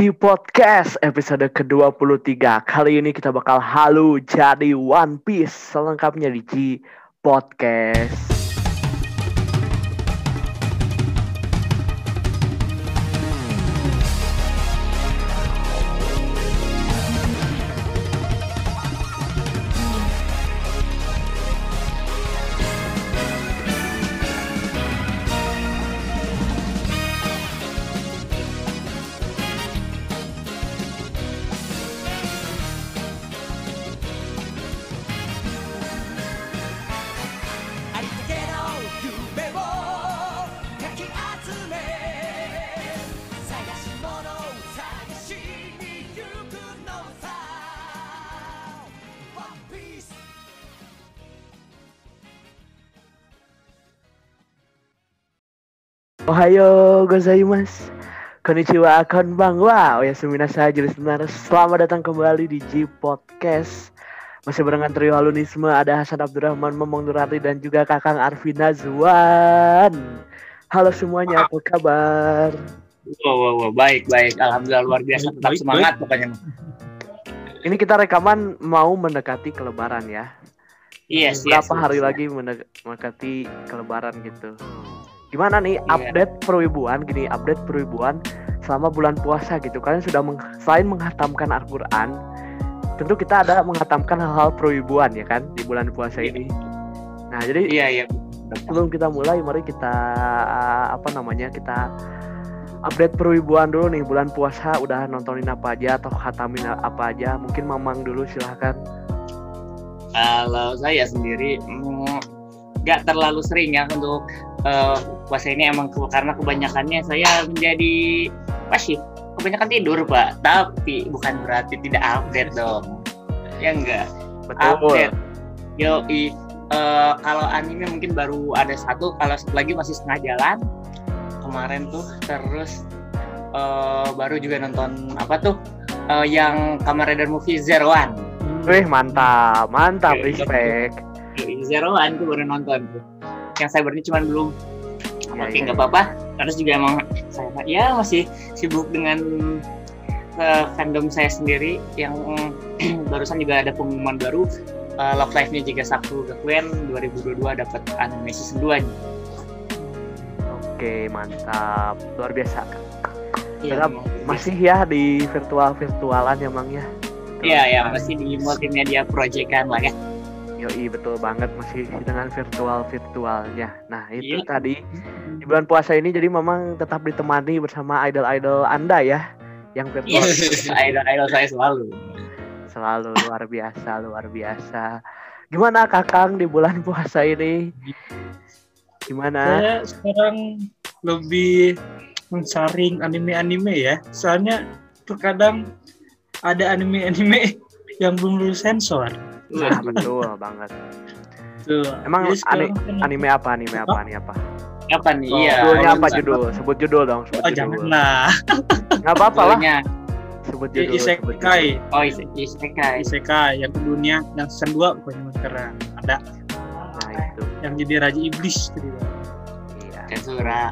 G Podcast episode ke-23 Kali ini kita bakal halu jadi One Piece Selengkapnya di G Podcast Ohayo gozaimasu Konnichiwa konbanwa Oyasumi nasai listener Selamat datang kembali di G Podcast Masih barengan trio halunisme Ada Hasan Abdurrahman, Momong Nurati Dan juga Kakang Arfi Nazwan Halo semuanya, apa kabar? Wow, wow, wow, baik, baik. Alhamdulillah luar biasa. Tetap Baik, semangat pokoknya. Ini kita rekaman mau mendekati kelebaran ya Yes, yes. Berapa yes, hari yes. lagi mendek- mendekati kelebaran gitu Gimana nih Iya. update perwibuan Gini, update perwibuan selama bulan puasa gitu Kalian sudah meng- selain menghatamkan Al-Quran Tentu kita ada menghatamkan hal-hal perwibuan ya kan Di bulan puasa Iya. ini Nah jadi Iya, iya. sebelum kita mulai Mari kita Apa namanya Kita update perwibuan dulu nih Bulan puasa udah nontonin apa aja Atau khatamin apa aja Mungkin Mamang dulu silahkan Kalau saya sendiri mm, nggak terlalu sering ya untuk eh, puasa ini emang ke- karena kebanyakannya saya menjadi pasif. Kebanyakan tidur, Pak. Tapi bukan berarti tidak update dong. Ya enggak. Update. Yo, kalau anime mungkin baru ada satu, kalau satu lagi masih setengah jalan. Kemarin tuh terus eh, baru juga nonton apa tuh? Eh, yang Kamen Rider movie Zero One. Wih mantap, mantap, respect. Zero One tuh baru nonton tuh. Yang saya berarti cuma belum. Iya, Oke iya. nggak apa-apa. Terus juga emang saya ya masih sibuk dengan eh, fandom saya sendiri yang barusan juga ada pengumuman baru eh, Love Live-nya juga Sabtu Gakuen 2022 dapat anime season 2 nih. Oke, mantap. Luar biasa. Iya. Masih ya di virtual-virtualan emang ya. Iya, ya masih di multimedia proyekan lah ya. Yoi, betul banget masih dengan virtual-virtualnya. Nah, itu Iya. tadi di bulan puasa ini jadi memang tetap ditemani bersama idol-idol Anda ya yang virtual Yes, idol-idol saya selalu. selalu luar biasa, luar biasa. Gimana Kakang di bulan puasa ini? Gimana? Saya sekarang lebih mensaring anime-anime ya. Soalnya terkadang ada anime-anime yang belum lulus sensor. Nah, betul banget. Tuh. Emang sekarang kan- Anime apa? Anime apa? Anime apa? Apa nih? Oh, Iya. Judulnya apa judul? Sebut judul dong, sebut Oh judul. janganlah. Nggak apa-apa lah, Judulnya. sebut judul. sebut judul. Isekai. Oh, Ise- Isekai. Isekai yang dunia yang season 2 pokoknya sekarang ada Nah, itu. yang jadi raja iblis gitu. Iya. Tensura.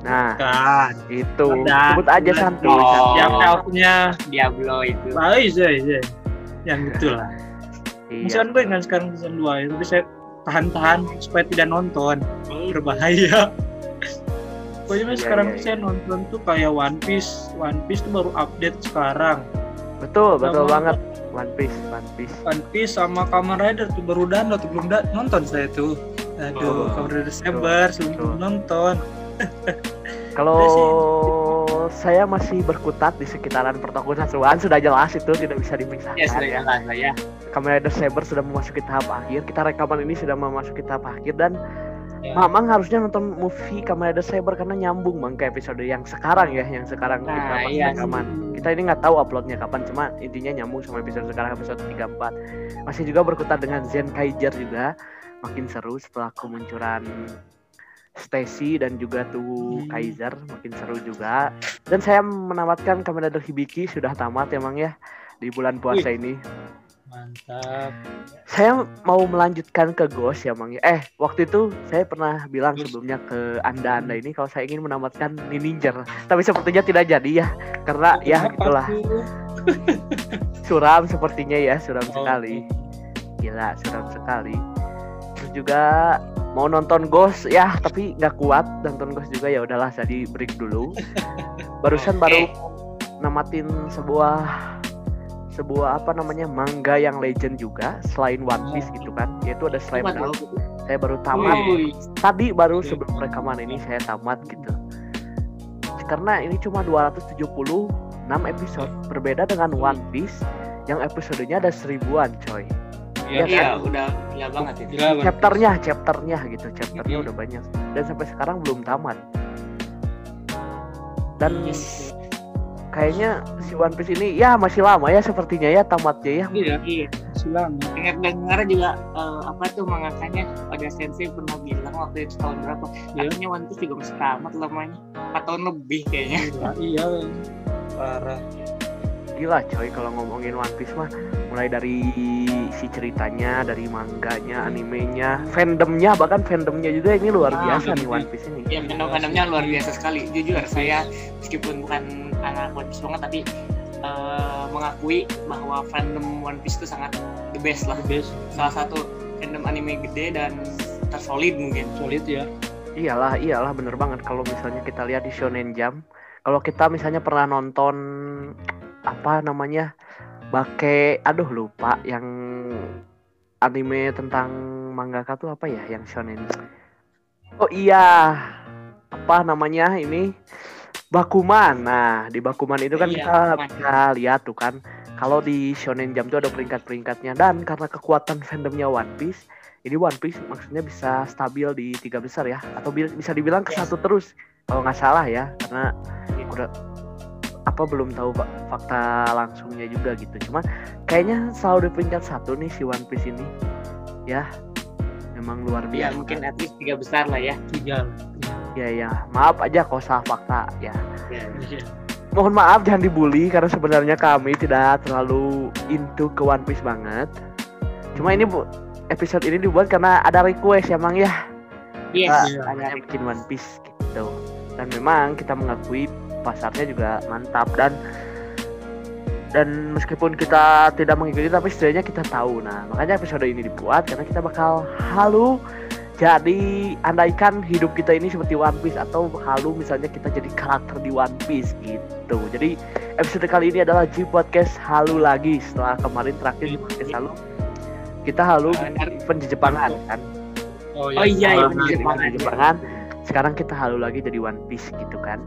Nah, Kan. itu. Ada. Sebut aja santuy. Oh. Yang elfnya Diablo itu. ah iya iya. Yang itulah. Iya. Season gue kan sekarang season 2 ya, tapi saya tahan-tahan supaya tidak nonton. Berbahaya. Pokoknya Iya, sekarang iya, saya nonton tuh kayak One Piece. One Piece tuh baru update sekarang. Betul, betul Sama- banget. One Piece, One Piece. One Piece sama Kamen Rider tuh baru download tuh belum da- nonton saya tuh. Aduh, Oh, Kamen Rider Saber betul. sebelum nonton. Kalau Saya masih berkutat di sekitaran protokol satuan sudah jelas itu tidak bisa dipisahkan Ya sudah ya. jelas ya. Kamen Rider Saber sudah memasuki tahap akhir. Kita rekaman ini sudah memasuki tahap akhir dan Ya. Mamang harusnya nonton movie Kamen Rider Saber karena nyambung bang ke episode yang sekarang ya, yang sekarang Nah, kita iya. rekaman. Kita ini nggak tahu uploadnya kapan, cuma intinya nyambung sama episode sekarang episode 34. Masih juga berkutat dengan Zen Kaiser juga makin seru setelah kemunculan Stacy dan juga tuh Hmm. Kaiser makin seru juga. Dan saya menamatkan Kamen Rider Hibiki sudah tamat emang ya di bulan puasa ini. Mantap. Saya mau melanjutkan ke Ghost ya, Mang. Eh, waktu itu saya pernah bilang sebelumnya ke Anda-anda ini kalau saya ingin menamatkan Ninja. Tapi sepertinya tidak jadi ya. Karena ya Kenapa gitulah. tuh? Suram sepertinya ya, suram Oh. sekali. Gila, suram sekali. Terus juga mau nonton Ghost ya, tapi nggak kuat. Nonton Ghost juga ya udahlah jadi break dulu. Barusan baru namatin sebuah sebuah apa namanya manga yang legend juga selain One Piece gitu kan. Yaitu ada Slam Waduh. Dunk saya baru tamat. Tadi baru sebelum rekaman ini saya tamat gitu. Karena ini cuma 276 episode. Berbeda dengan One Piece yang episodenya ada seribuan coy Iya, Iya, udah gila banget itu. Gila, Bang. chapternya chapternya gitu chapternya udah banyak dan sampai sekarang belum tamat dan Yes. kayaknya si One Piece ini ya masih lama ya sepertinya ya tamatnya ya Iya, Iya. silang. Dengar dengar juga eh, apa tuh mangakanya Oda Sensei pernah bilang waktu itu tahun berapa? Iya. Katanya One Piece juga masih tamat lamanya. 4 tahun lebih kayaknya. Iya, Bang. parah. gila coy kalau ngomongin One Piece mah mulai dari si ceritanya dari manganya animenya fandomnya bahkan fandomnya juga ini luar Ah, biasa nih fandomnya. One Piece ini Ya fandom-fandomnya luar biasa sekali. Jujur saya meskipun bukan anak One Piece banget tapi eh, mengakui bahwa fandom One Piece itu sangat the best lah. The best. Salah satu fandom anime gede dan tersolid mungkin. Solid ya. iyalah iyalah bener banget kalau misalnya kita lihat di Shonen Jump kalau kita misalnya pernah nonton apa namanya Bake aduh lupa yang anime tentang mangaka tuh apa ya? Yang shonen. Oh iya apa namanya ini? Bakuman. Nah di Bakuman itu kan Iya, kita Bakuman. bisa lihat tuh kan kalau di Shonen Jump tuh ada peringkat-peringkatnya. Dan karena kekuatan fandomnya One Piece jadi One Piece maksudnya bisa stabil di tiga besar ya. Atau bi- bisa dibilang ke Yes. satu terus kalau nggak salah ya. Karena udah apa belum tahu Pak, fakta langsungnya juga gitu cuma kayaknya selalu di peringkat satu nih si One Piece ini ya memang luar Ya biasa mungkin at least tiga besar lah ya. Tiga. ya ya maaf aja kalau salah fakta ya Ya. Iya. mohon maaf jangan dibully karena sebenarnya kami tidak terlalu into ke One Piece banget cuma ini bu episode ini dibuat karena ada request emang ya Yes. Ah, Iya. hanya bikin One Piece gitu dan memang kita mengakui pasarnya juga mantap dan dan meskipun kita tidak mengikuti tapi setidaknya kita tahu nah makanya episode ini dibuat karena kita bakal halu jadi andaikan hidup kita ini seperti One Piece atau halu misalnya kita jadi karakter di One Piece gitu jadi episode kali ini adalah G Podcast halu lagi setelah kemarin terakhir di podcast halu kita halu penjepangan kan Oh Oh iya, iya Halu benar. di Jepangan. Jepangan. sekarang kita halu lagi jadi One Piece gitu kan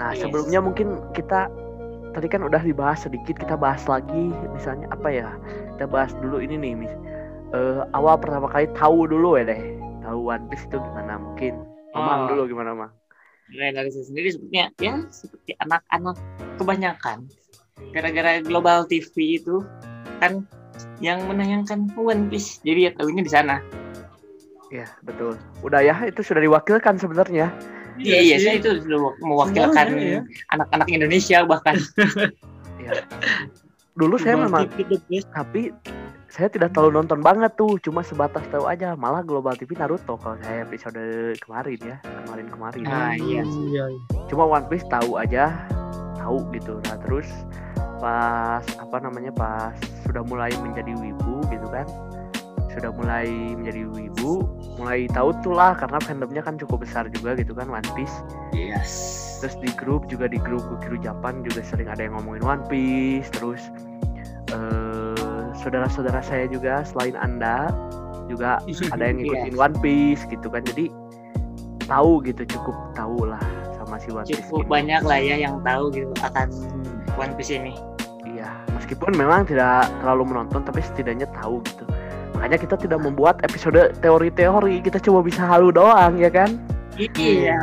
nah Yes. sebelumnya mungkin kita tadi kan udah dibahas sedikit kita bahas lagi misalnya apa ya kita bahas dulu ini nih mis eh, awal pertama kali tahu dulu ya deh tahu One Piece itu gimana mungkin. Oh. dulu gimana Mang dari saya sendiri sepertinya ya seperti anak-anak kebanyakan gara-gara global TV itu kan yang menayangkan One Piece jadi ya tahunya di sana. Ya betul. Udah ya itu sudah diwakilkan sebenarnya iya iya saya itu sudah mewakilkan Semuanya, ya. anak-anak Indonesia bahkan ya. dulu saya memang TV the best. tapi saya tidak terlalu nonton banget tuh cuma sebatas tahu aja malah Global TV Naruto kalau saya episode kemarin ya kemarin kemarin Ah, iya. Iya. cuma One Piece tahu aja tahu gitu nah terus pas apa namanya pas sudah mulai menjadi wibu gitu kan sudah mulai menjadi wibu mulai tahu tuh lah karena fandomnya kan cukup besar juga gitu kan One Piece. Yes. Terus di grup juga di grup Gukiru Japan juga sering ada yang ngomongin One Piece terus eh, saudara-saudara saya juga selain anda juga ada yang ngikutin One Piece gitu kan jadi tahu gitu cukup tahu lah sama si One Piece cukup ini. banyak lah ya yang tahu gitu akan One Piece ini. Iya meskipun memang tidak terlalu menonton tapi setidaknya tahu gitu makanya kita tidak membuat episode teori-teori kita cuma bisa halu doang ya kan? Iya.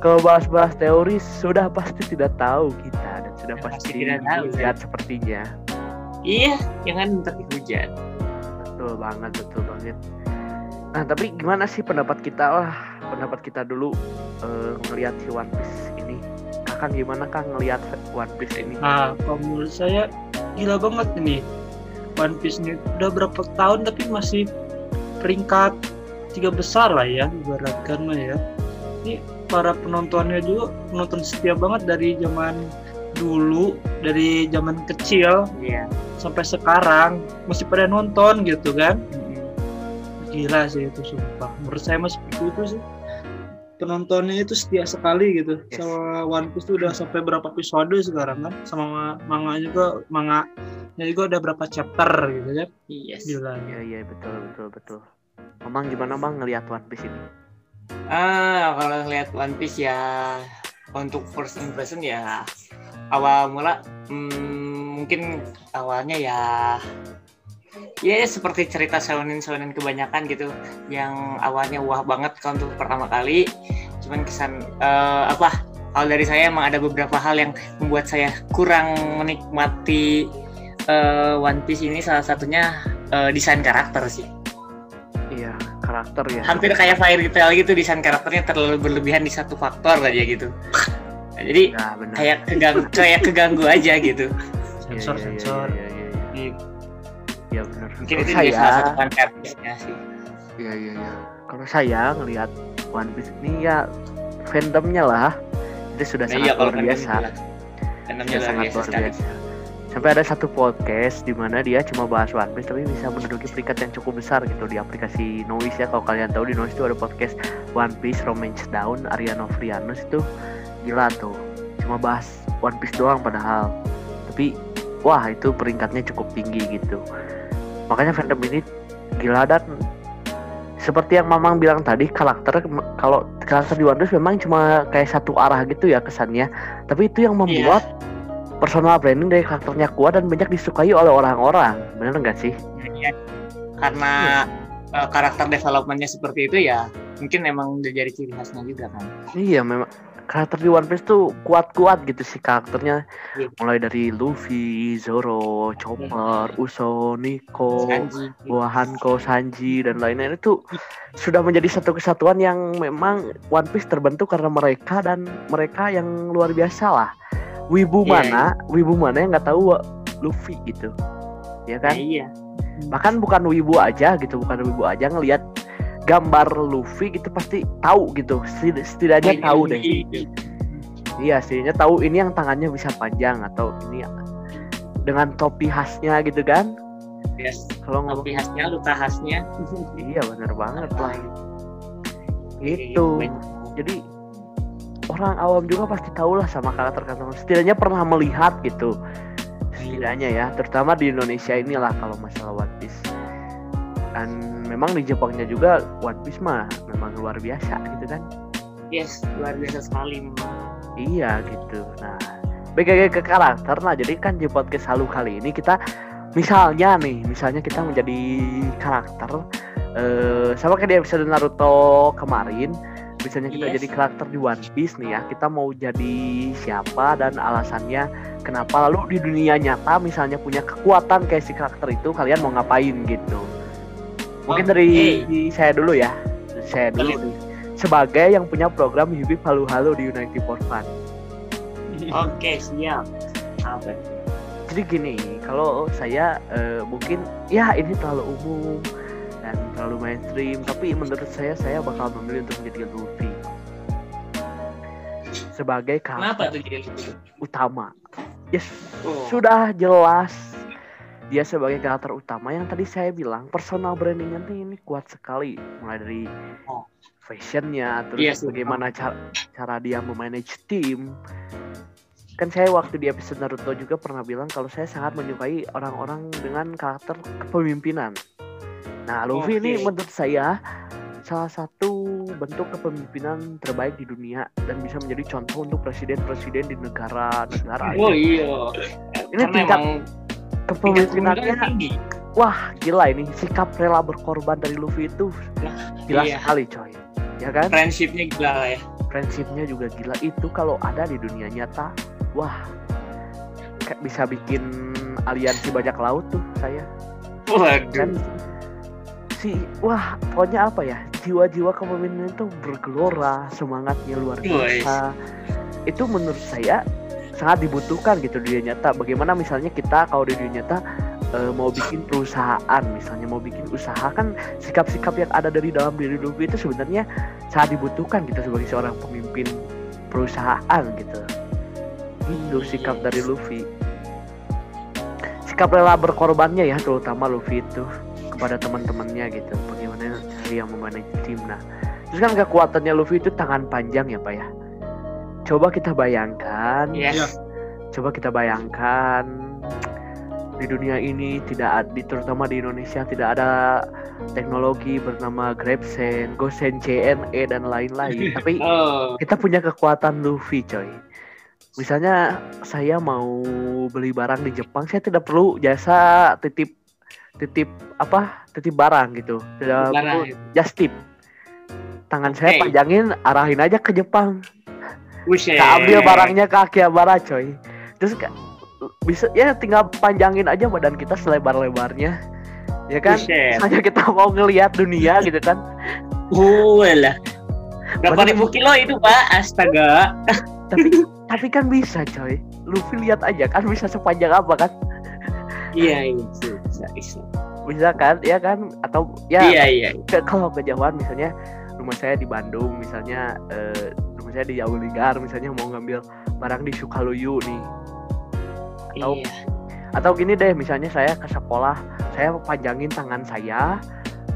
Kalau bahas-bahas teori sudah pasti tidak tahu kita dan sudah pasti pasti tidak tahu, ya. sepertinya. Iya jangan tapi hujan betul banget betul banget. Nah tapi gimana sih pendapat kita wah pendapat kita dulu eh, ngelihat si One Piece ini. Kakak gimana kang ngelihat One Piece ini? Nah, kalau menurut saya gila banget ini. One Piece ini udah berapa tahun tapi masih peringkat tiga besar lah ya ibaratkan mah ya. Ini para penontonnya juga penonton setia banget dari zaman dulu dari zaman kecil Iya. sampai sekarang. Masih pada nonton gitu kan? Mm-mm. gila sih itu sumpah. Menurut saya mas seperti itu sih penontonnya itu setia sekali gitu Yes. sama One Piece tuh udah sampai berapa episode sekarang kan sama manga juga manga juga ada berapa chapter gitu kan Yes. gila Iya iya betul betul betul. Mamang gimana bang ngelihat One Piece ini? Ah, kalau lihat One Piece ya untuk first impression ya awal mula hmm, mungkin awalnya ya ya seperti cerita shonen shonen kebanyakan gitu yang awalnya wah banget kalau untuk pertama kali. Cuman kesan eh, apa kalau dari saya emang ada beberapa hal yang membuat saya kurang menikmati eh, One Piece ini. Salah satunya eh, desain karakter sih. Iya karakter ya. hampir kayak Fairy Tail gitu desain karakternya terlalu berlebihan di satu faktor aja gitu. Nah, jadi benar. kayak keganggu kayak keganggu aja gitu. Iya, sensor. iya, iya, sensor Iya benar. mungkin Kalau itu juga salah satu saya, fanbase-nya sih iya iya iya. Kalau saya ngelihat One Piece ini ya fandomnya lah itu sudah nah, sangat iya luar biasa. fandomnya Sudah luar sangat biasa luar sekali biasa. Sampai ada satu podcast di mana dia cuma bahas One Piece tapi bisa menduduki peringkat yang cukup besar gitu di aplikasi Noise ya. Kalau kalian tahu di Noise itu ada podcast One Piece Romance Down Arya Novrianus itu gila tuh. Cuma bahas One Piece doang padahal. Tapi wah itu peringkatnya cukup tinggi gitu. Makanya fandom ini gila dan seperti yang Mamang bilang tadi karakter kalau karakter di Piece memang cuma kayak satu arah gitu ya kesannya. Tapi itu yang membuat personal branding dari karakternya kuat dan banyak disukai oleh orang-orang. Bener nggak sih? Iya. karena eh, karakter developmentnya seperti itu ya mungkin emang udah jadi ciri khasnya juga kan Iya memang karakter di One Piece tuh kuat-kuat gitu sih karakternya. Iya. Mulai dari Luffy, Zoro, Chopper, Usopp, Nico, Sanji Hanko, Sanji dan lainnya itu sudah menjadi satu kesatuan yang memang One Piece terbentuk karena mereka dan mereka yang luar biasa lah. Wibu Iya, mana, wibu mana yang nggak tahu Luffy gitu, ya kan? Iya bahkan bukan wibu aja gitu bukan wibu aja ngelihat gambar Luffy gitu pasti tahu gitu. Setid- setidaknya Ini- tahu deh. ini- iya setidaknya tahu ini yang tangannya bisa panjang atau ini dengan topi khasnya gitu kan? Yes. kalau ngomong topi khasnya luka khasnya. Iya bener banget lah. Itu jadi orang awam juga pasti tahu lah sama karakter-karakter setidaknya pernah melihat gitu. Setidaknya ya terutama di Indonesia inilah kalau masalah One Piece. Dan memang di Jepangnya juga One Piece mah memang luar biasa gitu kan? Yes luar biasa sekali memang. Iya gitu. Nah baik ke karakter nah jadi kan di podcast halu kali ini kita misalnya nih misalnya kita menjadi karakter eh sama kayak di episode Naruto kemarin misalnya kita Yes. jadi karakter di One Piece nih ya kita mau jadi siapa dan alasannya kenapa lalu di dunia nyata misalnya punya kekuatan kayak si karakter itu kalian mau ngapain gitu mungkin dari Oke. saya dulu ya. Saya dulu nih. Sebagai yang punya program Hibib Halu Halu di United for Fun oke siap. Apa? Jadi gini kalau saya eh, mungkin ya ini terlalu umum dan terlalu mainstream tapi menurut saya saya bakal memilih untuk menjadi Luffy sebagai karakter utama. Yes Oh. sudah jelas dia sebagai karakter utama yang tadi saya bilang personal brandingnya ini kuat sekali mulai dari Oh. fashionnya terus Iya sih. bagaimana cara cara dia memanage tim kan saya waktu di episode Naruto juga pernah bilang kalau saya sangat menyukai orang-orang dengan karakter kepemimpinan nah Luffy ini Oke. menurut saya salah satu bentuk kepemimpinan terbaik di dunia dan bisa menjadi contoh untuk presiden-presiden di negara-negara oh iya Ini karena tingkat emang tingkat kepemimpinannya kepemimpinan tinggi. wah gila ini. Sikap rela berkorban dari Luffy itu gila iya. sekali coy. Ya kan? Friendshipnya gila ya. Prinsipnya juga gila. Itu kalau ada di dunia nyata wah. Kayak bisa bikin aliansi bajak laut tuh saya. Waduh. Kan? Si wah pokoknya apa ya? Jiwa-jiwa kepemimpinan itu bergelora semangatnya luar biasa. Itu menurut saya sangat dibutuhkan gitu di dunia nyata. Bagaimana misalnya kita kalau di dunia nyata eh, mau bikin perusahaan misalnya mau bikin usaha kan sikap-sikap yang ada dari dalam diri Luffy itu sebenarnya sangat dibutuhkan gitu sebagai seorang pemimpin perusahaan gitu. Itu sikap dari Luffy. Sikap rela berkorbannya ya terutama Luffy itu kepada teman-temannya gitu. Bagaimana dia memanage tim. Nah terus kan kekuatannya Luffy itu tangan panjang ya pak ya coba kita bayangkan Yes. Iya. coba kita bayangkan di dunia ini tidak di terutama di Indonesia tidak ada teknologi bernama GrabSend, GoSend, CNE dan lain-lain tapi Oh, kita punya kekuatan Luffy coy misalnya saya mau beli barang di Jepang saya tidak perlu jasa titip titip apa titip barang gitu tidak barang. perlu just tip tangan saya Oke. panjangin arahin aja ke Jepang Buset. Saya ambil barangnya ke Akihabara coy Terus bisa ya tinggal panjangin aja badan kita selebar-lebarnya ya kan hanya kita mau ngelihat dunia gitu kan Oh, lah. Berapa ribu kilo itu, Pak? Astaga. tapi tapi kan bisa coy Luffy lihat aja kan bisa sepanjang apa kan Iya, iya. Bisa, bisa. bisa kan ya kan atau ya Iya, iya. ke- kalau kejauhan misalnya rumah saya di Bandung misalnya eh, saya di Jauhligar misalnya mau ngambil barang di Sukaluyu nih Tahu. Iya. atau gini deh misalnya saya ke sekolah saya panjangin tangan saya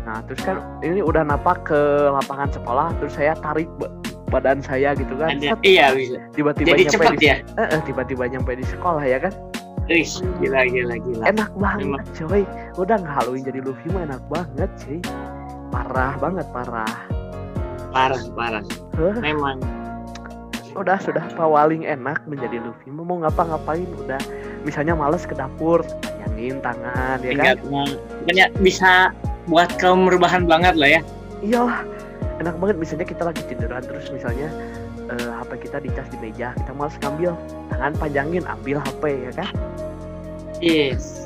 nah terus kan ini udah napak ke lapangan sekolah terus saya tarik ba- badan saya gitu kan Ada, Set, iya bisa. tiba-tiba Jadi nyampe cepat di ya. Eh, eh, tiba-tiba nyampe di sekolah ya kan Ih, gila, gila, gila. enak banget Emang. coy udah ngehaluin jadi Luffy mah enak banget sih parah banget parah Parah, parah. Heh, Memang. Udah sudah. Pawaling enak menjadi Luffy. Mau ngapa-ngapain udah. Misalnya males ke dapur panjangin tangan ya kan? Tinggal banyak bisa buat kaum rebahan banget lah ya. iyalah enak banget. Misalnya kita lagi tiduran terus misalnya eh, HP kita dicas di meja kita males ngambil. Tangan panjangin ambil HP ya kan? Yes.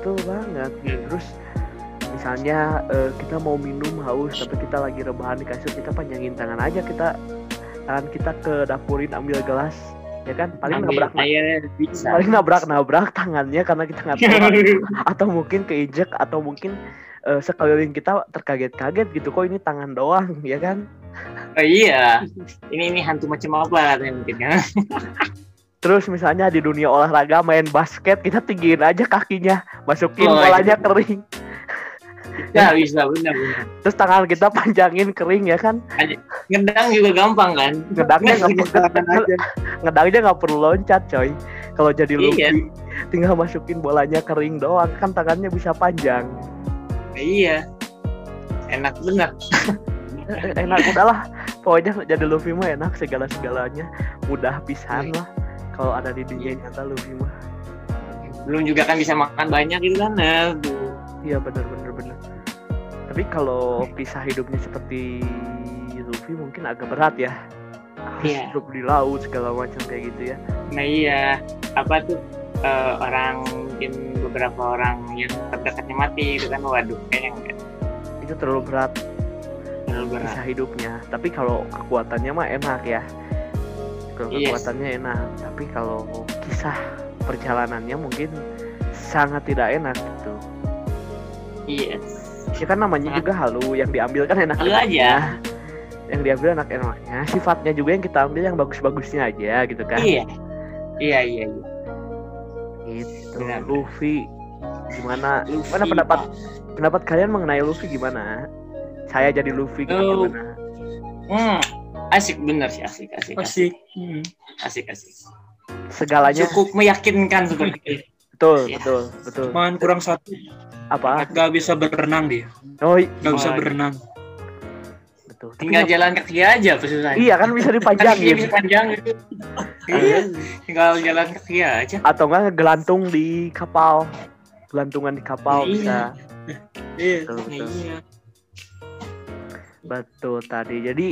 betul banget. Hmm. terus misalnya eh, kita mau minum haus tapi kita lagi rebahan di kasur kita panjangin tangan aja kita tangan kita ke dapurin ambil gelas ya kan paling Ambil nabrak air bisa. paling nabrak nabrak tangannya karena kita nggak tahu atau mungkin keinjek atau mungkin eh, sekeliling kita terkaget-kaget gitu kok ini tangan doang ya kan Oh iya. Ini ini hantu macam apa mungkin ya. Terus misalnya di dunia olahraga main basket kita tinggiin aja kakinya, masukin Oh, bolanya kering. Ya bisa benar benar. Terus tangan kita panjangin kering ya kan? Ngedang juga gampang kan? Ngedangnya nggak Tangan aja. ngedangnya nggak perlu loncat coy. Kalau jadi Iya. Luffy tinggal masukin bolanya kering doang kan tangannya bisa panjang. Iya. Enak benar. Enak udahlah. Pokoknya jadi Luffy mah enak segala segalanya mudah pisan lah. Kalau ada di dunia nyata Luffy mah. Belum juga kan bisa makan banyak gitu kan. Aduh. Iya bener bener bener. Tapi kalau kisah hidupnya seperti Luffy mungkin agak berat ya. Harus Iya. hidup di laut segala macam kayak gitu ya. Nah iya. Apa tuh? eh, orang mungkin beberapa orang yang terdekatnya mati gitu kan waduh kayaknya enggak Itu terlalu berat terlalu berat kisah hidupnya. Tapi kalau kekuatannya mah enak ya. Kalau Yes. kekuatannya enak. Tapi kalau kisah perjalanannya mungkin sangat tidak enak gitu. iya Ya kan namanya Sangat. juga halu, yang diambil kan enak Halu aja. Yang diambil enak-enaknya, sifatnya juga yang kita ambil yang bagus-bagusnya aja gitu kan. iya iya iya iya Gitu. Benar. Luffy gimana? Luffy, Mana pendapat Pak. pendapat kalian mengenai Luffy gimana? Saya jadi Luffy gitu gimana? hmm asik bener sih asik asik asik Asik. Hmm. asik asik Segalanya cukup meyakinkan seperti itu betul, Iya. betul, betul. Cuman kurang satu. Apa? Gak bisa berenang dia. Oh, i- Gak bisa Oh, iya. berenang. betul. Tapi tinggal nggak- jalan kaki aja pesusannya Iya kan bisa Kan dipanjangin bisa panjang gitu iya tinggal jalan kaki aja atau enggak ngegelantung di kapal. Gelantungan di kapal Iya. bisa. Iya. Betul, betul. iya Betul tadi. Jadi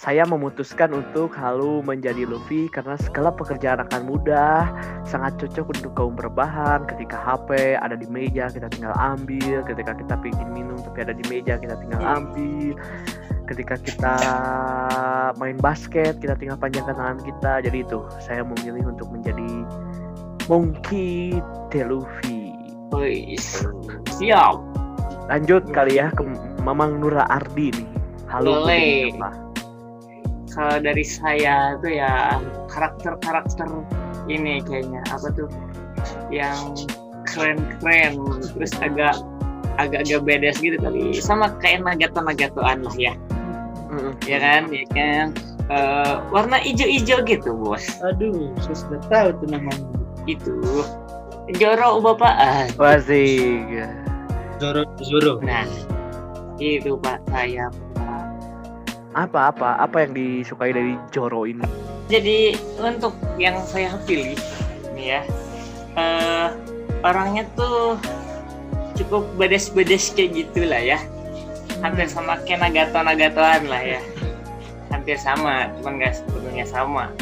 saya memutuskan untuk halu menjadi Luffy karena segala pekerjaan akan mudah, sangat cocok untuk kaum berbahan. Ketika HP ada di meja kita tinggal ambil, ketika kita ingin minum tapi ada di meja kita tinggal Hmm. ambil. Ketika kita main basket kita tinggal panjangkan tangan kita. Jadi itu saya memilih untuk menjadi Monkey D. Luffy. Siap. Lanjut kali ya ke Mamang Nura Ardi nih. Halo. Boleh. Kalau dari saya tuh ya karakter-karakter ini kayaknya apa tuh yang keren-keren terus agak agak-agak bedes gitu kali sama kayak nagato-nagatoan lah ya Mm-mm. ya kan ya kan Eh, warna hijau-hijau gitu bos Aduh, saya sudah tahu tuh namanya. itu jorok bapak Wasik. Zoro Zoro. nah itu pak saya Apa apa apa yang disukai dari Joro ini? jadi untuk yang saya pilih nih ya eh orangnya tuh cukup bedes-bedes kayak gitulah ya hampir sama kayak nagato-nagatoan lah ya hampir sama cuma nggak sepenuhnya sama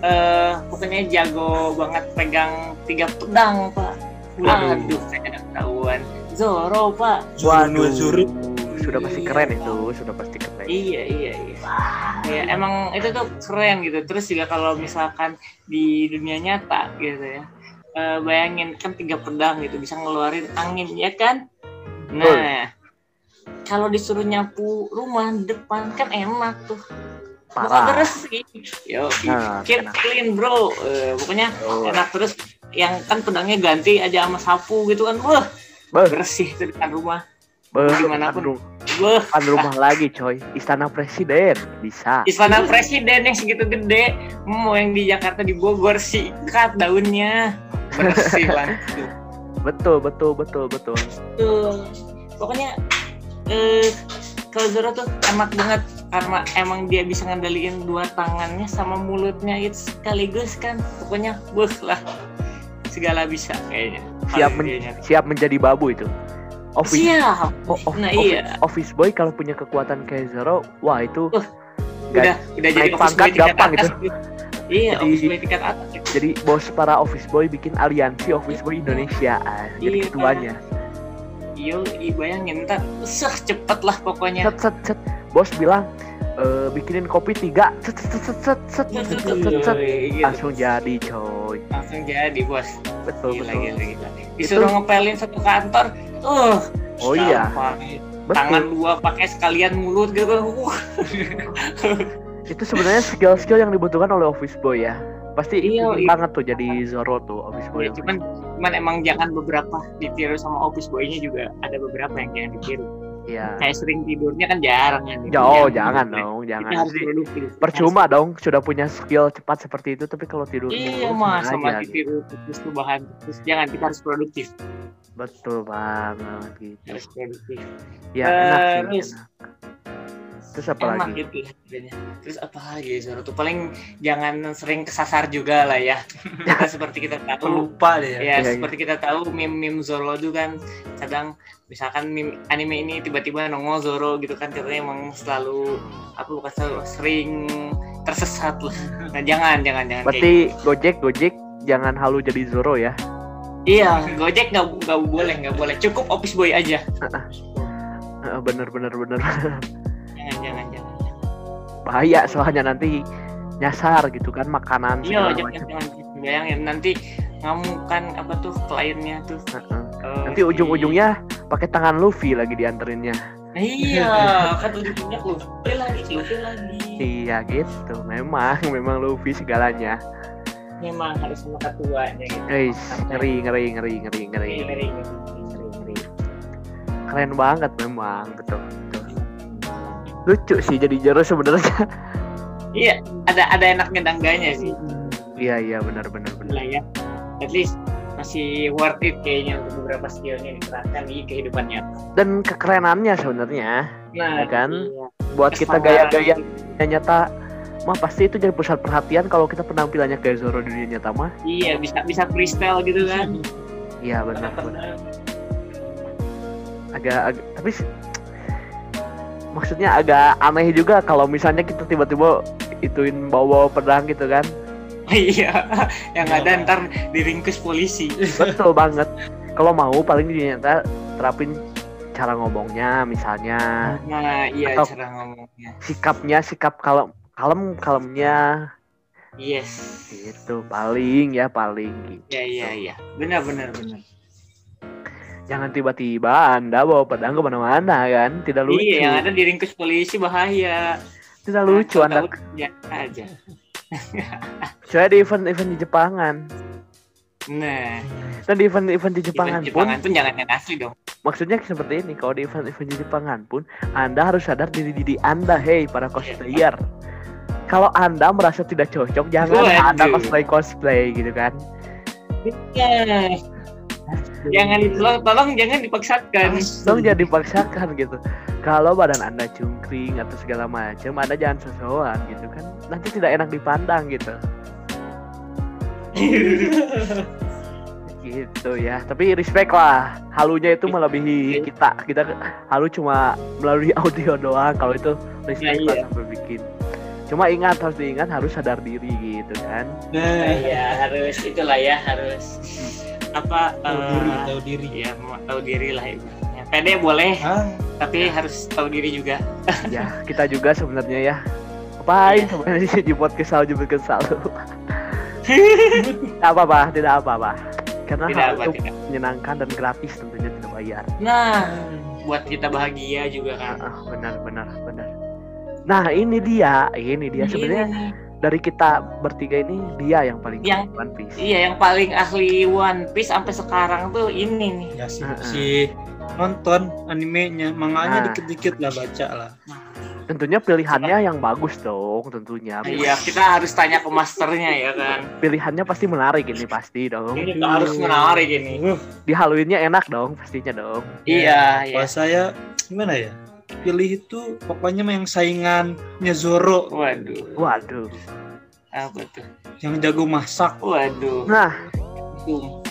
eh pokoknya jago banget pegang tiga pedang pak Waduh. Waduh, saya ketahuan Zoro pak Waduh, Zoro. Sudah pasti keren itu, sudah pasti. Iya iya iya. Ya emang itu tuh keren gitu. Terus juga kalau misalkan di dunia nyata gitu ya. eh, bayangin kan tiga pedang gitu bisa ngeluarin angin ya kan? Nah, kalau disuruh nyapu rumah depan kan enak tuh. Parah. bersih. Yo, Nah, keep enak. clean bro. Eh, pokoknya Oh. enak terus yang kan pedangnya ganti aja sama sapu gitu kan. Wah, bersih tuh depan rumah. Gimana pun. depan rumah lagi coy. Istana Presiden bisa. Istana Presiden yang segitu gede, mau yang di Jakarta di Bogor sikat daunnya bersih langsung. Betul betul betul betul. Tuh, pokoknya eh kalau Zoro tuh enak banget karena emang dia bisa ngendaliin dua tangannya sama mulutnya itu sekaligus kan. Pokoknya buh lah segala bisa kayaknya. Siap men- dianya. siap menjadi babu itu. Office Siap. Oh, oh, Nah, office, iya. office boy kalau punya kekuatan kayak Zoro, wah itu Uh, Udah udah jadi pangkat gampang atas. gitu. Iya, Jadi- office boy tingkat atas. jadi bos para office boy bikin aliansi office boy Indonesia. Ah, jadi Iya. ketuanya. Iya, iya, bayangin ntar usah cepet lah pokoknya. Set set set. Bos bilang e, bikinin kopi tiga. Set set set set set set set, set, set, set. Gitu. Langsung jadi coy. langsung jadi bos Betul gila, betul. gila, gila. disuruh ngepelin satu kantor uh Oh iya, gampang. tangan betul. dua pakai sekalian mulut gitu uh. Itu sebenarnya skill-skill yang dibutuhkan oleh office boy ya. Pasti Iya, iya. banget tuh jadi Zoro tuh office boy. ya, cuman cuman emang jangan beberapa ditiru sama office boy-nya juga ada beberapa yang jangan ditiru Iya. kayak sering tidurnya kan jarang kan Ya, oh, jangan dong, kita jangan. harus Jadi, produktif percuma dong sudah punya skill cepat seperti itu tapi kalau tidur iya mas sama gitu. ditiru terus perubahan terus jangan kita harus produktif betul banget gitu harus produktif ya enak sih Terus, enak. terus apa enak lagi gitu harganya. Terus apa lagi ya Zoro tuh paling jangan sering kesasar juga lah ya. Kita seperti kita tahu deh ya. ya iya. seperti kita tahu meme-meme Zoro tuh kan kadang misalkan meme anime ini tiba-tiba nongol Zoro gitu kan katanya emang selalu apa bukan selalu sering tersesat lah. Nah jangan jangan jangan berarti Gojek Gojek jangan halu jadi Zoro ya gitu. Iya, Gojek nggak nggak boleh nggak boleh cukup office boy aja. Bener bener bener Jangan jangan jangan. bahaya soalnya nanti nyasar gitu kan makanan Iya jangan jangan bayangin nanti ngamukan apa tuh kliennya tuh. Eh, nanti ujung-ujungnya pakai tangan Luffy lagi dianterinnya Iya, kan ujungnya Luffy lagi, Luffy lagi. iya gitu memang memang Luffy segalanya Memang harus sama ketuanya gitu. guys ngeri ngeri ngeri ngeri ngeri Ngeri, ngeri, ngeri, ngeri, ngeri. keren banget memang betul, betul. lucu sih jadi Zoro sebenarnya Iya, ada ada enaknya dan enggaknya sih. iya iya benar benar benar Lah ya, at least masih worth it kayaknya untuk beberapa skillnya diterapkan di kehidupan nyata. dan kekerenannya sebenarnya Nah, Ya kan? iya. buat kita gaya-gaya yang nyata mah pasti itu jadi pusat perhatian kalau kita penampilannya kayak Zoro di dunia nyata mah. Iya, bisa bisa freestyle gitu kan. iya benar benar agak, agak tapi maksudnya agak aneh juga kalau misalnya kita tiba-tiba ituin bawa pedang gitu kan. Iya, yang ada ntar diringkus polisi. betul banget. Kalau mau paling di dunia nyata terapin cara ngomongnya misalnya. Nah, iya Atau- cara ngomongnya. sikapnya sikap kalem kalem kalemnya Yes. gitu paling ya paling gitu Iya, iya, iya. Benar, benar, benar. jangan tiba-tiba anda bawa pedang ke mana-mana kan tidak lucu Iya, yang ada diringkus polisi bahaya. tidak lucu Tahu- anda Ya aja. saya di event-event di Jepangan Nah, dan di event-event di Jepangan Jepangan, pun pun jangan yang asli dong. maksudnya seperti ini kalau di event-event di Jepangan pun anda harus sadar diri diri anda hei para cosplayer kalau anda merasa tidak cocok jangan Waduh. anda cosplay cosplay gitu kan. Iya. Jangan tolong, tolong jangan dipaksakan. dong jadi dipaksakan gitu. Kalau badan anda cungkring atau segala macam anda jangan sesuatu gitu kan. Nanti tidak enak dipandang gitu. Gitu ya. Tapi respect lah. Halunya itu melebihi kita. Kita halu cuma melalui audio doang. Kalau itu respect Iya, lah sampai bikin cuma ingat harus diingat harus sadar diri gitu kan Nah, ya harus itulah ya harus apa tahu diri, eh, tahu diri. ya mau tahu diri lah ibaratnya. Pede boleh, Ah, tapi harus tahu diri juga. ya kita juga sebenarnya ya ngapain Iya. sebenarnya di podcast selalu jemput selalu tidak apa apa tidak apa apa karena Tidak hal apa itu tidak. menyenangkan dan gratis tentunya tidak bayar Nah, buat kita bahagia juga kan. Ah, benar benar benar nah ini dia ini dia sebenarnya Iya. dari kita bertiga ini dia yang paling Yang- One Piece Iya, yang paling ahli One Piece sampai sekarang tuh ini nih. ya sih, Heeh. sih nonton animenya, manganya Nah. dikit-dikit lah baca lah. tentunya pilihannya yang bagus dong tentunya Iya, kita harus tanya ke masternya ya kan. pilihannya pasti menarik ini pasti dong Ini harus menarik ini. Uh, dihaluinnya enak dong pastinya dong Iya, iya. Kalau saya gimana ya? Pilih itu pokoknya mah yang saingannya Zoro Waduh, waduh apa tuh? yang jago masak. Waduh. nah Tuh.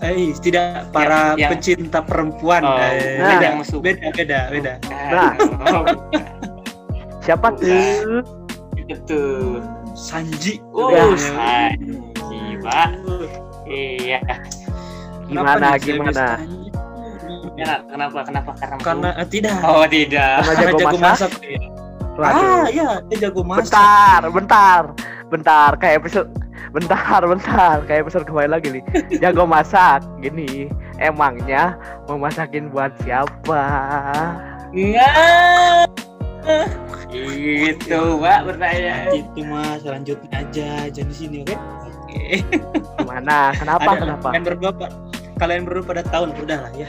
Eh, tidak para yang- pecinta perempuan. Oh, eh, Nah. beda, yang musuh. beda, beda, beda. Nah. Oh, siapa tuh itu tuh. Sanji. Oh, Ya. Sanji, Pak. Iya. gimana gimana Sanji? Kenapa? Kenapa? Kenapa? Karena Karena eh, tidak. Oh, tidak. Karena jago jago masak? masak. waduh Ah, ya, dia jago masak. bentar bentar bentar kayak episode bentar bentar kayak episode kemarin lagi nih jago masak gini emangnya mau masakin buat siapa Enggak. Itu, Pak, bertanya. Itu mas, selanjutnya aja, jangan di sini, oke? Oke. gimana kenapa Ada, kenapa Kalian berdua, Pak. kalian berdua pada tahun, udah lah ya.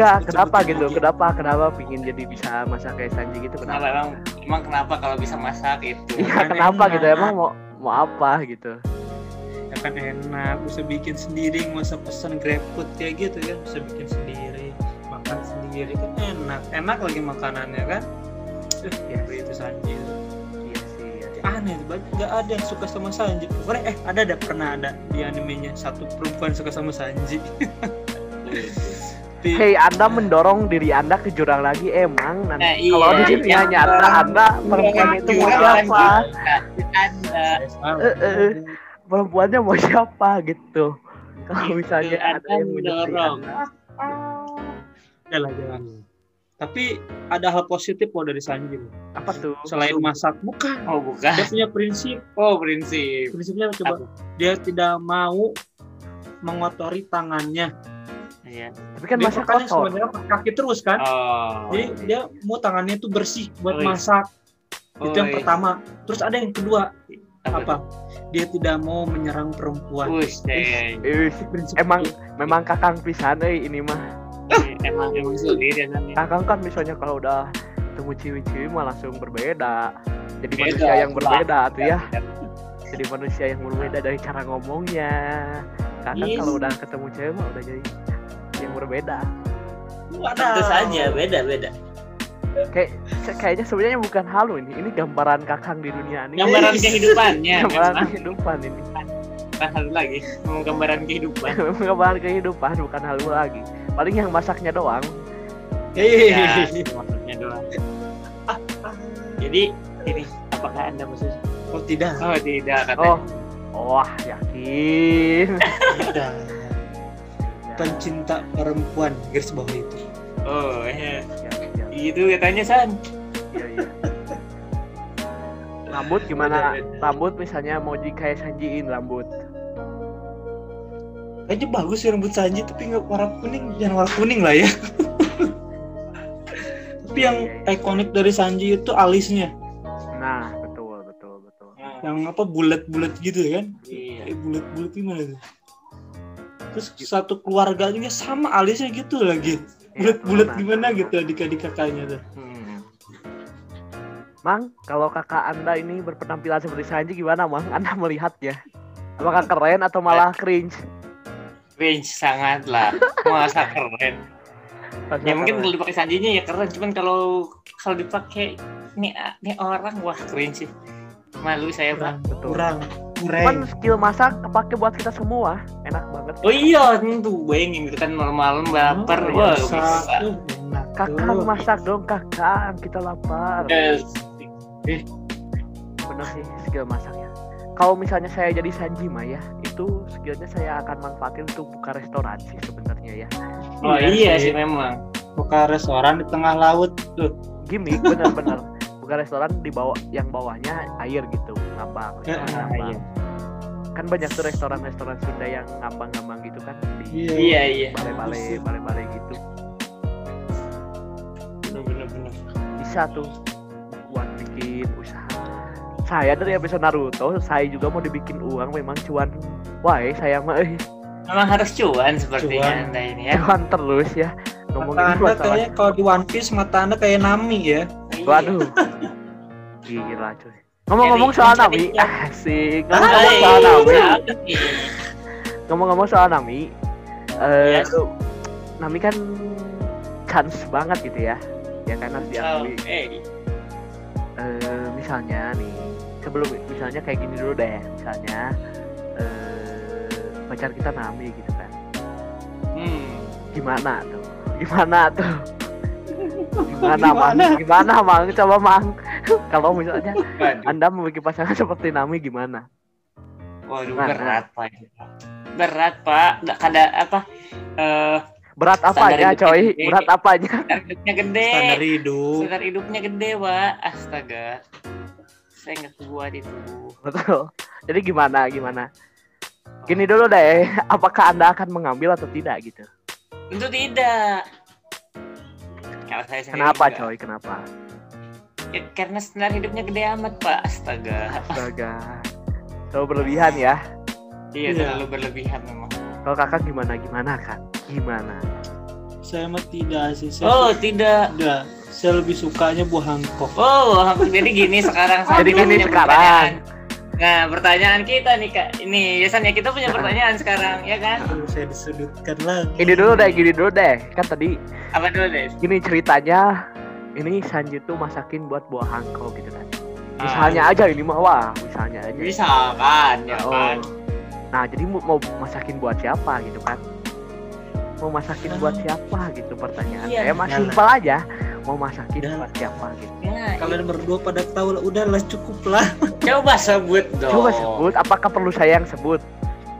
Enggak kenapa gitu kenapa kenapa pingin jadi bisa masak kayak Sanji gitu Kenapa emang emang kenapa kalau bisa masak itu? iya kenapa enak. gitu emang mau mau apa gitu Ya kan enak, bisa bikin sendiri, nggak usah pesan GrabFood kayak gitu kan, bisa bikin sendiri, makan sendiri kan enak, enak lagi makanannya kan. Eh, Yes. itu Sanji. iya iya. Aneh, banyak nggak ada yang suka sama Sanji. Pokoknya eh ada ada pernah ada di animenya satu perempuan suka sama Sanji. Tapi Hei, Anda mendorong diri Anda ke jurang lagi emang nanti Nah, iya. kalau di dunia Yang nyata Anda perempuan itu mau siapa? Anda. Eh, eh, Perempuannya mau siapa gitu. Kalau misalnya Itu ada yang Anda menyukai dorong. Anda. Jangan, jangan. Tapi ada hal positif loh dari Sanji. Apa tuh? Selain masak, bukan. Oh, bukan. Dia punya prinsip. Oh, prinsip. Prinsipnya coba dia tidak mau mengotori tangannya. Iya. Tapi kan dia masa makannya kotor. sebenarnya pakai kaki terus kan. Oh. Jadi dia mau tangannya itu bersih buat Oh, iya. masak. Itu yang Oh, iya. pertama. Terus ada yang kedua Apa? apa? Dia tidak mau menyerang perempuan. Eh, Itu prinsip emang memang kakang pisan eh ini mah. emang emang sulit ya kan. Kakang kan misalnya kalau udah ketemu ciwi-ciwi mah langsung berbeda. Jadi Beda, manusia yang lah. berbeda tuh ya. Jadi manusia yang berbeda dari cara ngomongnya. Kakang Yes. kalau udah ketemu cewek mah udah jadi berbeda. Tentu saja beda beda. Kayak kayaknya sebenarnya bukan halu ini. Ini gambaran kakang di dunia ini. Gambaran kehidupannya gambaran memang. kehidupan ini. Bukan hal lagi. Mau gambaran kehidupan. gambaran kehidupan bukan halu lagi. Paling yang masaknya doang. Ya, itu maksudnya doang. Jadi ini apakah anda maksud? Oh tidak. Oh tidak katanya. Oh, wah yakin. Tidak. Pencinta perempuan garis bawah itu. Oh, iya. Ya, ya, Gitu katanya San. ya, ya. Rambut gimana? Rambut misalnya mau di kayak Sanjiin rambut. kayaknya bagus sih rambut Sanji tapi nggak warna kuning jangan warna kuning lah ya tapi yang Iya, iya. ikonik dari Sanji itu alisnya Nah, betul, betul, betul. yang apa bulat-bulat gitu kan Iya. bulat-bulat gimana tuh terus satu keluarga juga sama alisnya gitu lagi Iya, bulat-bulat gimana gitu adik-adik kakaknya tuh Hmm. Mang, kalau kakak Anda ini berpenampilan seperti Sanji gimana, Mang? Anda melihatnya? Apakah keren atau malah cringe? Cringe sangat lah. Masa keren. Masa Ya mungkin kalau dipakai sanjinya ya keren, cuman kalau kalau dipakai nih nih orang wah cringe sih. Malu saya pak. kurang betul. kurang kurang skill masak kepake buat kita semua. Enak banget. Oh iya, tuh bayangin gitu kan malam-malam baper. Oh, Wah, bisa. bisa. Tuh, enak Kakak masak dong, kakak. Kita lapar. Yes. Bener sih skill masaknya. Kalau misalnya saya jadi Sanji mah ya, itu skillnya saya akan manfaatin untuk buka restoran sih sebenarnya ya. Oh Iya iya sih. sih memang. buka restoran di tengah laut tuh Gimik bener-bener. Buka restoran di bawah yang bawahnya air gitu, ngambang. Ya, restoran ah, ngambang. iya. Kan banyak tuh restoran-restoran Sunda yang ngambang-ngambang gitu kan di Iya iya. balai-balai balai-balai gitu. bener bener bener Bisa tuh buat bikin usaha. Saya dari episode Naruto, saya juga mau dibikin uang memang cuan. Wah, saya mah eh Memang harus cuan sepertinya Cuan. anda ini ya. cuan terus ya. mata Ngomongin anda masalah kayaknya kalau di One Piece mata anda kayak Nami ya Iya. Waduh. Gila cuy. Ngomong-ngomong soal Nami, asik. Ngomong-ngomong soal Nami, ngomong-ngomong soal Nami, eh Yes. Nami kan chance banget gitu ya. Ya kan harus diakui. Oke. Eh, misalnya nih, sebelum misalnya kayak gini dulu deh, misalnya eh pacar kita Nami gitu kan. Hmm. Gimana tuh? Gimana tuh? Gimana, Mang? Gimana? Mang? Coba, Mang. Kalau misalnya Waduh. Anda memiliki pasangan seperti Nami gimana? Waduh Gimana? berat pak. Berat pak. Nggak ada apa? Eh Berat Standar apanya, hidupnya coy? gede. Berat apanya? standar hidupnya gede. standar hidup Standar hidupnya gede pak. Astaga. Saya nggak kuat itu. Betul. Jadi gimana, gimana? Gini dulu deh, apakah Anda akan mengambil atau tidak gitu? Tentu tidak. Kalau saya sendiri Kenapa, enggak. coy? Kenapa? Ya, karena standar hidupnya gede amat pak. Astaga. Astaga. Terlalu berlebihan ya. Iya Iya. terlalu berlebihan memang. Kalau kakak gimana, gimana kan? Gimana? saya mah tidak sih saya Oh tidak. tidak saya lebih sukanya buah hangkok Oh, jadi gini sekarang saya Jadi juga gini sekarang. pertanyaan. Nah, pertanyaan kita nih Kak. Ini biasanya kita punya pertanyaan sekarang, ya kan? Aduh, saya disudutkan lagi Ini dulu deh, gini dulu deh. Kan tadi Apa dulu, Des? gini ceritanya ini Sanji tuh masakin buat buah hangkau gitu kan. Misalnya Ah. aja ini mah wah, misalnya aja. Bisa kan, ya Oh. kan? Nah, jadi mau, mau masakin buat siapa gitu kan? Mau masakin buat siapa gitu pertanyaan. Iya. Saya mah Yalah. simpel aja. Mau masakin Yalah. buat siapa gitu. Nah, kalian berdua pada tahu lah udahlah cukup lah coba sebut dong. Coba sebut, apakah perlu saya yang sebut?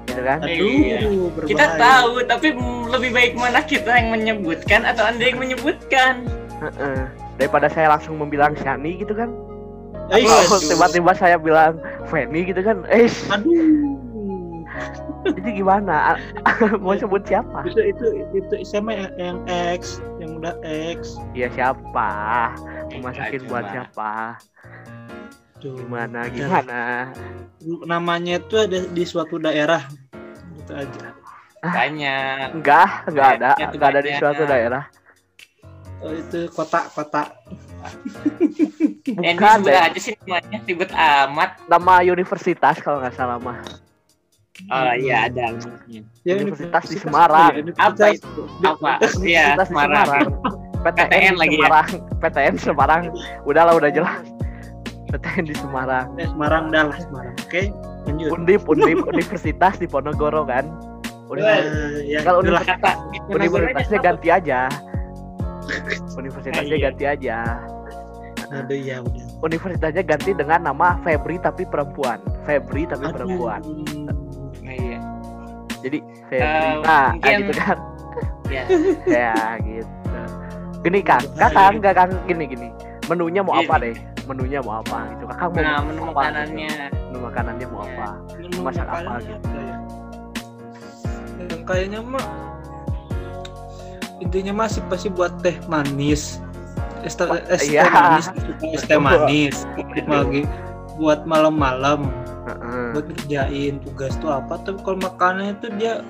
Gitu kan? aduh Iya. berbahaya Kita tahu, tapi lebih baik mana kita yang menyebutkan atau Anda yang menyebutkan? Heeh. Daripada saya langsung membilang Shani gitu kan. Atau tiba-tiba saya bilang Feni gitu kan. Eh, aduh jadi gimana? mau sebut siapa? itu itu itu mah yang, yang X yang udah X Ya siapa? Mau masakin buat siapa? Tuh. Gimana? Gimana? namanya itu ada di suatu daerah gitu aja Banyak. Enggak, enggak ada, enggak ada di suatu daerah. oh, itu kota-kota Eh, ini Bukan deh. aja sih namanya ribet amat. Nama universitas kalau nggak salah mah. Oh iya ada. ya, Universitas di Semarang. ya, Apa universitas- itu? Apa? Iya, Semarang. PTN, PTN lagi ya? Semarang. PTN Semarang. Udahlah udah jelas. PTN di Semarang. Eh, Semarang dah lah Semarang oke lanjut Undip, Undip, Universitas di Ponorogo kan. Universitas, Eh, ya, Kalau universitas, Kata universitasnya ganti aja. Universitasnya Iya. ganti aja. aduh ya udah Universitasnya ganti dengan nama Febri tapi perempuan. Febri tapi Aduh. perempuan. Iya. Jadi Febri. Eh, nah, mungkin- gitu kan. Ya. ya gitu. Gini kan, kakak enggak kan gini gini. Menunya mau apa deh? Menunya mau apa gitu. Kakak mau Nah, menu apa, makanannya. gitu. Menu makanannya mau Ya. apa? Menu Masak apa gitu? ya? yang kayaknya mah intinya masih pasti buat teh manis es teh, es teh iya. manis es teh manis lagi buat malam-malam Heeh. buat ngerjain tugas tuh apa tapi kalau makanannya itu dia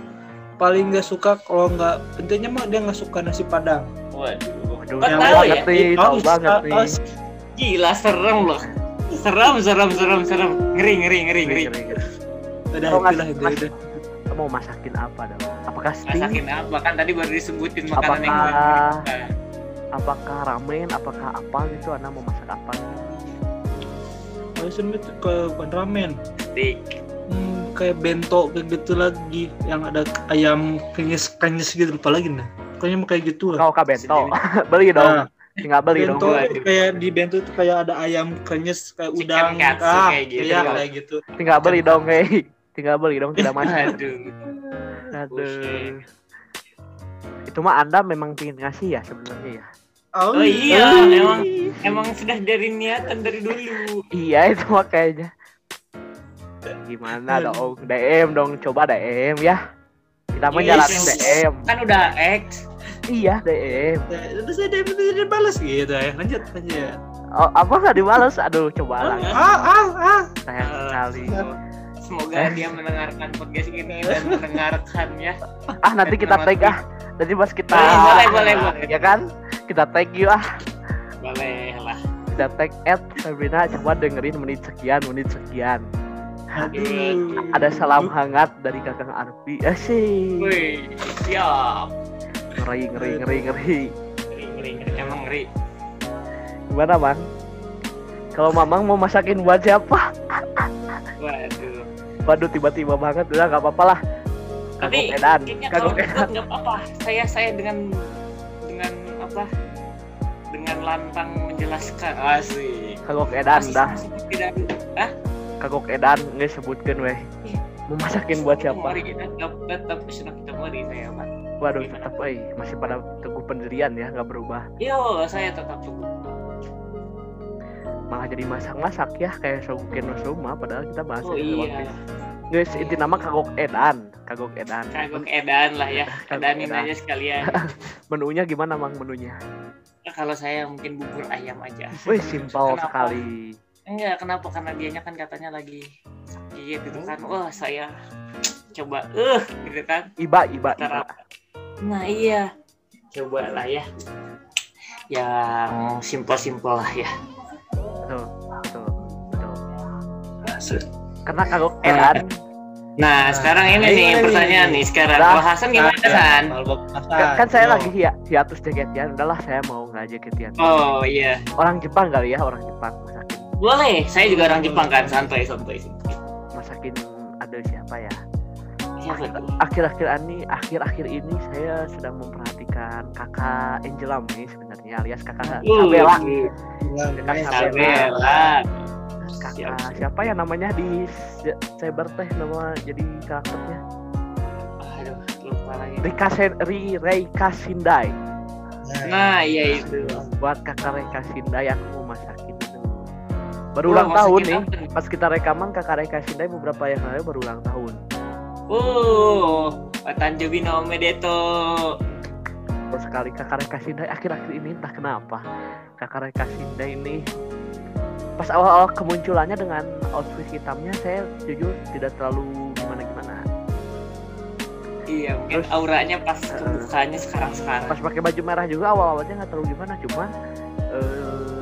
paling nggak suka kalau nggak intinya mah dia nggak suka nasi padang Waduh. Waduh, Kok tahu ya? nih, tahu banget nih. aus. Gila serem loh. Serem, serem, serem, serem. Ngeri, ngeri, ngeri, ngeri. Ngeri, ngeri. udah Kalau itulah itu mau masakin apa dong? Apakah steak? Masakin apa kan tadi baru disebutin makanan yang Apakah- baru kita. Apakah ramen? Apakah apa gitu? Anda mau masak apa? kalau sini tuh kayak bukan ramen Steak. hmm, kayak bento kayak gitu lagi yang ada ayam krenyes krenyes gitu lupa lagi nah pokoknya mau kayak gitu lah Kau kak bento. beli dong. Nah, Tinggal beli dong. bento kayak di bento itu kayak ada ayam krenyes kayak Chicken udang katsu ah, kayak gitu. iya, kayak gitu Tinggal beli dong, hei. Tinggal beli dong, tidak masuk. Aduh. Aduh. Itu mah Anda memang pingin ngasih ya sebenarnya ya. oh, Oh iya, Ih. emang emang sudah dari niatan dari dulu. Iya itu mah kayaknya. Gimana dong? DM dong, coba DM ya. Kita Yes. jalanin DM. Kan udah X. Iya DM. terus saya dia dia balas gitu ya lanjut lanjut Oh, apa nggak dibales? Aduh, coba lah. ah ah ah Sayang sekali. Semoga dia mendengarkan podcast ini dan mendengarkannya. Ah nanti kita tag ah. Nanti pas kita. Boleh, boleh, boleh, boleh. Ya kan? Kita tag yuk ah. Boleh lah. Kita tag at Sabrina coba dengerin menit sekian, menit sekian. Aduh Ada salam hangat dari Kakang Arfi. Asik. Wih, siap. Ngeri, ngeri, ngeri, ngeri. Ngeri, ngeri, ngeri. Emang ngeri. Gimana, Bang? Kalau Mamang mau masakin buat siapa? Waduh. Waduh, tiba-tiba banget. Udah nggak apa-apa lah. Tapi Kagok edan. kalau Kagok ikut edan. nggak apa-apa. Saya saya dengan dengan apa? Dengan lantang menjelaskan asik. Kagok edan Masih dah. seperti dari Kagok edan nggak sebutkan weh. Iya. Mau masakin buat siapa? Tetap tetap sudah kita mari saya Pak. Waduh, tetap eh masih pada teguh pendirian ya, nggak berubah. Yo, saya tetap cukup. Malah jadi masak-masak ya kayak Shoguken no Soma padahal kita bahas Oh iya. Guys, inti nama kagok edan, kagok edan. Kagok edan lah ya. Edanin edan. aja sekalian. Menunya gimana mang menunya? Ya, kalau saya mungkin bubur ayam aja. Wih, simpel Kenapa? sekali. Enggak, kenapa? Karena dianya kan katanya lagi sakit gitu kan. Wah, saya coba eh gitu kan. Iba, iba, iba. Nah, iya. Coba lah ya. Yang simpel-simpel lah ya. Betul, betul, betul. Karena kagok edan, Nah, sekarang ini Ayo, nih ini. pertanyaan nih sekarang. Dah. Kalau Hasan gimana, San? kan, kan saya lagi hia, hiatus jaketian. Udahlah, saya mau nggak jaketian. Oh, iya. Orang Jepang kali ya, orang Jepang Boleh. Saya juga orang Jepang kan, santai santai. masakin ada siapa ya? Siapa? Akhir-akhir ini, akhir-akhir ini saya sedang memperhatikan kakak Angela nih sebenarnya alias kakak Uh, Sabella. Iya, Kakak Sabella. kakak Siap. siapa ya namanya di cyber teh nama jadi karakternya Aduh, lupa lagi. Rika Sen Ri Reika Sindai Nah, iya itu. buat kakak Reika Sindai aku mau masakin baru Wah, ulang tahun nih apa nih? pas kita rekaman kakak Reika Sindai beberapa yang lalu baru ulang tahun Uh, Tanjubi no Medeto. terus sekali kakak Reika Sindai akhir-akhir ini entah kenapa kakak Reika Sindai ini pas awal-awal kemunculannya dengan outfit hitamnya saya jujur tidak terlalu gimana-gimana Iya, mungkin Terus- auranya pas Eh, kebukanya sekarang-sekarang. pas pakai baju merah juga awal-awalnya nggak terlalu gimana cuman eh entah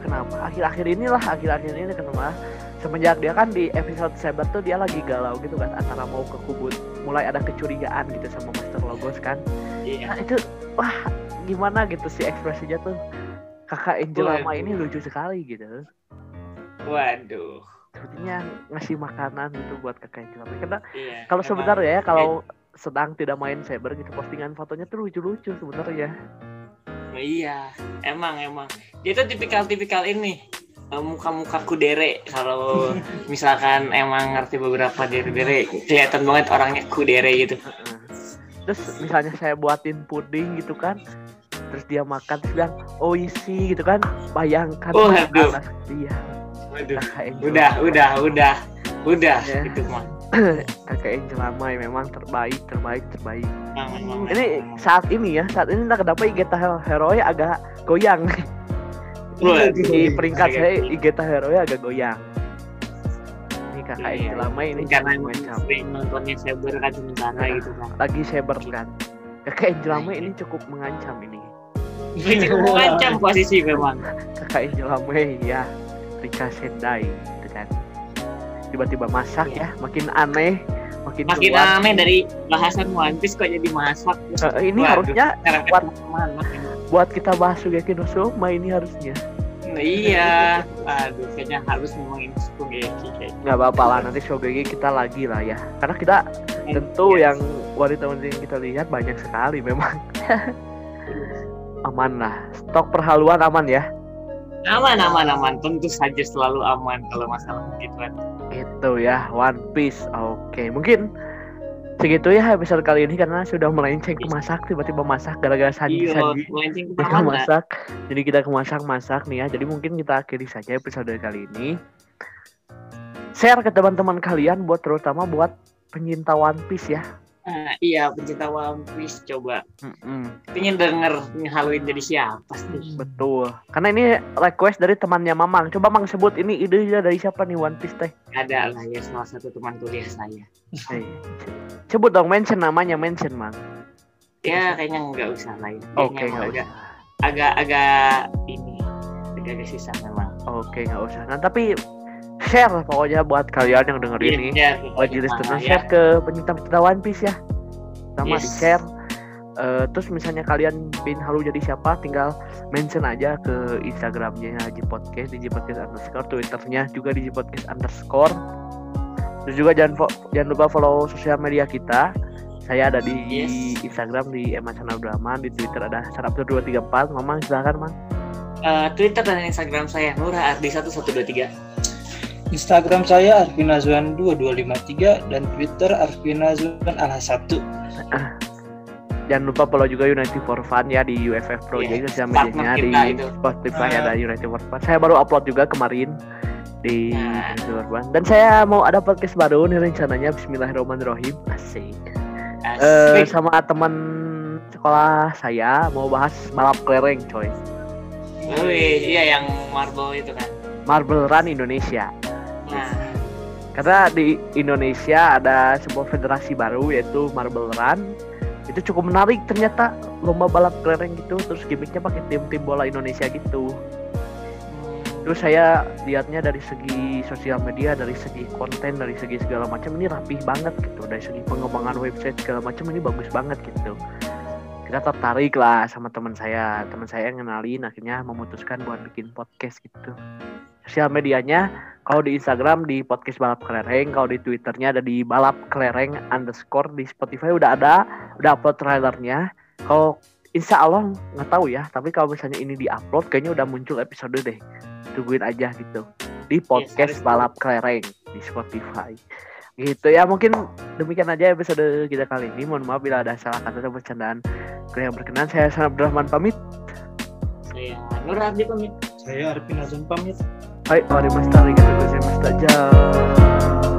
kenapa akhir-akhir inilah akhir-akhir ini kenapa semenjak dia kan di episode Saber tuh dia lagi galau gitu kan antara mau ke kubut mulai ada kecurigaan gitu sama Master Logos kan Iya. nah itu wah gimana gitu sih ekspresinya tuh kakak Angel Waduh. ini lucu sekali gitu Waduh. sepertinya ngasih makanan gitu buat kakak Angel karena Iya. kalau sebenarnya ya kalau sedang tidak main Saber gitu postingan fotonya tuh lucu-lucu sebenarnya Iya, emang emang. Dia tuh tipikal-tipikal ini. eh, Muka-muka kudere kalau misalkan emang ngerti beberapa dere-dere kelihatan banget orangnya kudere gitu. Terus misalnya saya buatin puding gitu kan, terus dia makan terus bilang oh isi gitu kan, bayangkan Oh, aduh. anak dia Waduh. kakak Angel. Udah, udah, udah. Udah Ya. itu mah. Kakak Angel Amai memang terbaik terbaik terbaik. Aman, ini aman. saat ini ya saat ini entah kenapa Igeta Heroi agak goyang. Wah, di peringkat saya Igeta Heroi agak goyang. Ini kakak Iya, Angel Amai ini karena sering nontonnya Saber kan sementara Nah. gitu kan. lagi saber kan. Kakak Angel Amai ini cukup mengancam ini. Ini cukup mengancam posisi memang. Kakak Angel Amai ya Rika Sendai tiba-tiba masak Iya. ya makin aneh makin makin aneh dari bahasan One Piece kok jadi masak. Eh, ini Waduh. harusnya buat buat kita bahas Shugeki no Soma ini harusnya. Nah, iya. Aduh kayaknya harus memang ini Shugeki kayak nggak apa-apa lah nanti Shogeki kita lagi lah ya. Karena kita tentu Yes. yang wanita-wanita yang kita lihat banyak sekali memang. Aman lah. Stok perhaluan aman ya? Aman aman aman. Tentu saja selalu aman kalau masalah begituan itu ya One Piece. Oke mungkin segitu ya episode kali ini karena sudah melenceng ke masak tiba-tiba masak gara-gara Sanji Sanji melenceng kita masak. Jadi kita ke masak masak nih ya. Jadi mungkin kita akhiri saja episode kali ini. Share ke teman-teman kalian buat terutama buat penyinta One Piece ya Nah, iya pencinta One Piece coba. Mm-mm. pengen denger ngehaluin jadi siapa sih? Betul. Karena ini request dari temannya Mamang. Coba Mang sebut ini idenya dari siapa nih One Piece teh? Ada lah ya salah satu teman kuliah saya. Sebut dong mention namanya mention Mang. Ya kayaknya nggak usah lah ya. Oke Kayaknya nggak usah. agak agak ini agak agak susah memang oke nggak usah. Nah tapi share pokoknya buat kalian yang denger ini. Iya, buat pokoknya listener ya. share ke pencinta-pencinta One Piece ya. Sama Yes. di share Eh, terus misalnya kalian pin halu jadi siapa tinggal mention aja ke Instagramnya Haji Podcast di Podcast underscore Twitternya juga di Podcast underscore. Terus juga jangan jangan lupa follow sosial media kita. Saya ada di Yes. Instagram di Eman Abdurrahman di Twitter ada Saraptur 234 Mamang silakan Mang. Eh, Twitter dan Instagram saya Nura Ardi 1123 Instagram saya Arfinazwan 2253 dan Twitter Arfinazwan Al1. jangan lupa follow juga United for Fun ya di UFF Project Yes, sosial partner medianya di itu. Spotify Ah. ada United for Fun saya baru upload juga kemarin di Nah. United for Fun dan saya mau ada podcast baru nih rencananya Bismillahirrahmanirrahim asik Asik. sama teman sekolah saya mau bahas balap kelereng coy Wih, iya yang marble itu kan Marble Run Indonesia nah. Karena di Indonesia ada sebuah federasi baru yaitu Marble Run. Itu cukup menarik ternyata lomba balap kelereng gitu terus gimmicknya pakai tim-tim bola Indonesia gitu. Terus saya lihatnya dari segi sosial media dari segi konten dari segi segala macam ini rapih banget gitu. Dari segi pengembangan website segala macam ini bagus banget gitu. Kita tertarik lah sama teman saya. Teman saya yang kenalin akhirnya memutuskan buat bikin podcast gitu. Sosial medianya kalau di Instagram di podcast balap kelereng kalau di Twitternya ada di balap kelereng underscore. Di Spotify udah ada udah upload trailernya. Kalau Insya Allah nggak tahu ya. Tapi kalau misalnya ini di upload kayaknya udah muncul episode deh. Tungguin aja gitu. Di podcast harus balap kelereng di Spotify. Gitu ya mungkin demikian aja episode kita kali ini. Mohon maaf bila ada salah kata atau bercandaan. Yang berkenan saya Hasan Abdurrahman pamit. Saya Nura Ardi pamit. Saya Arfinazwan pamit. Hai, mari mas tarik, saya mas tajam.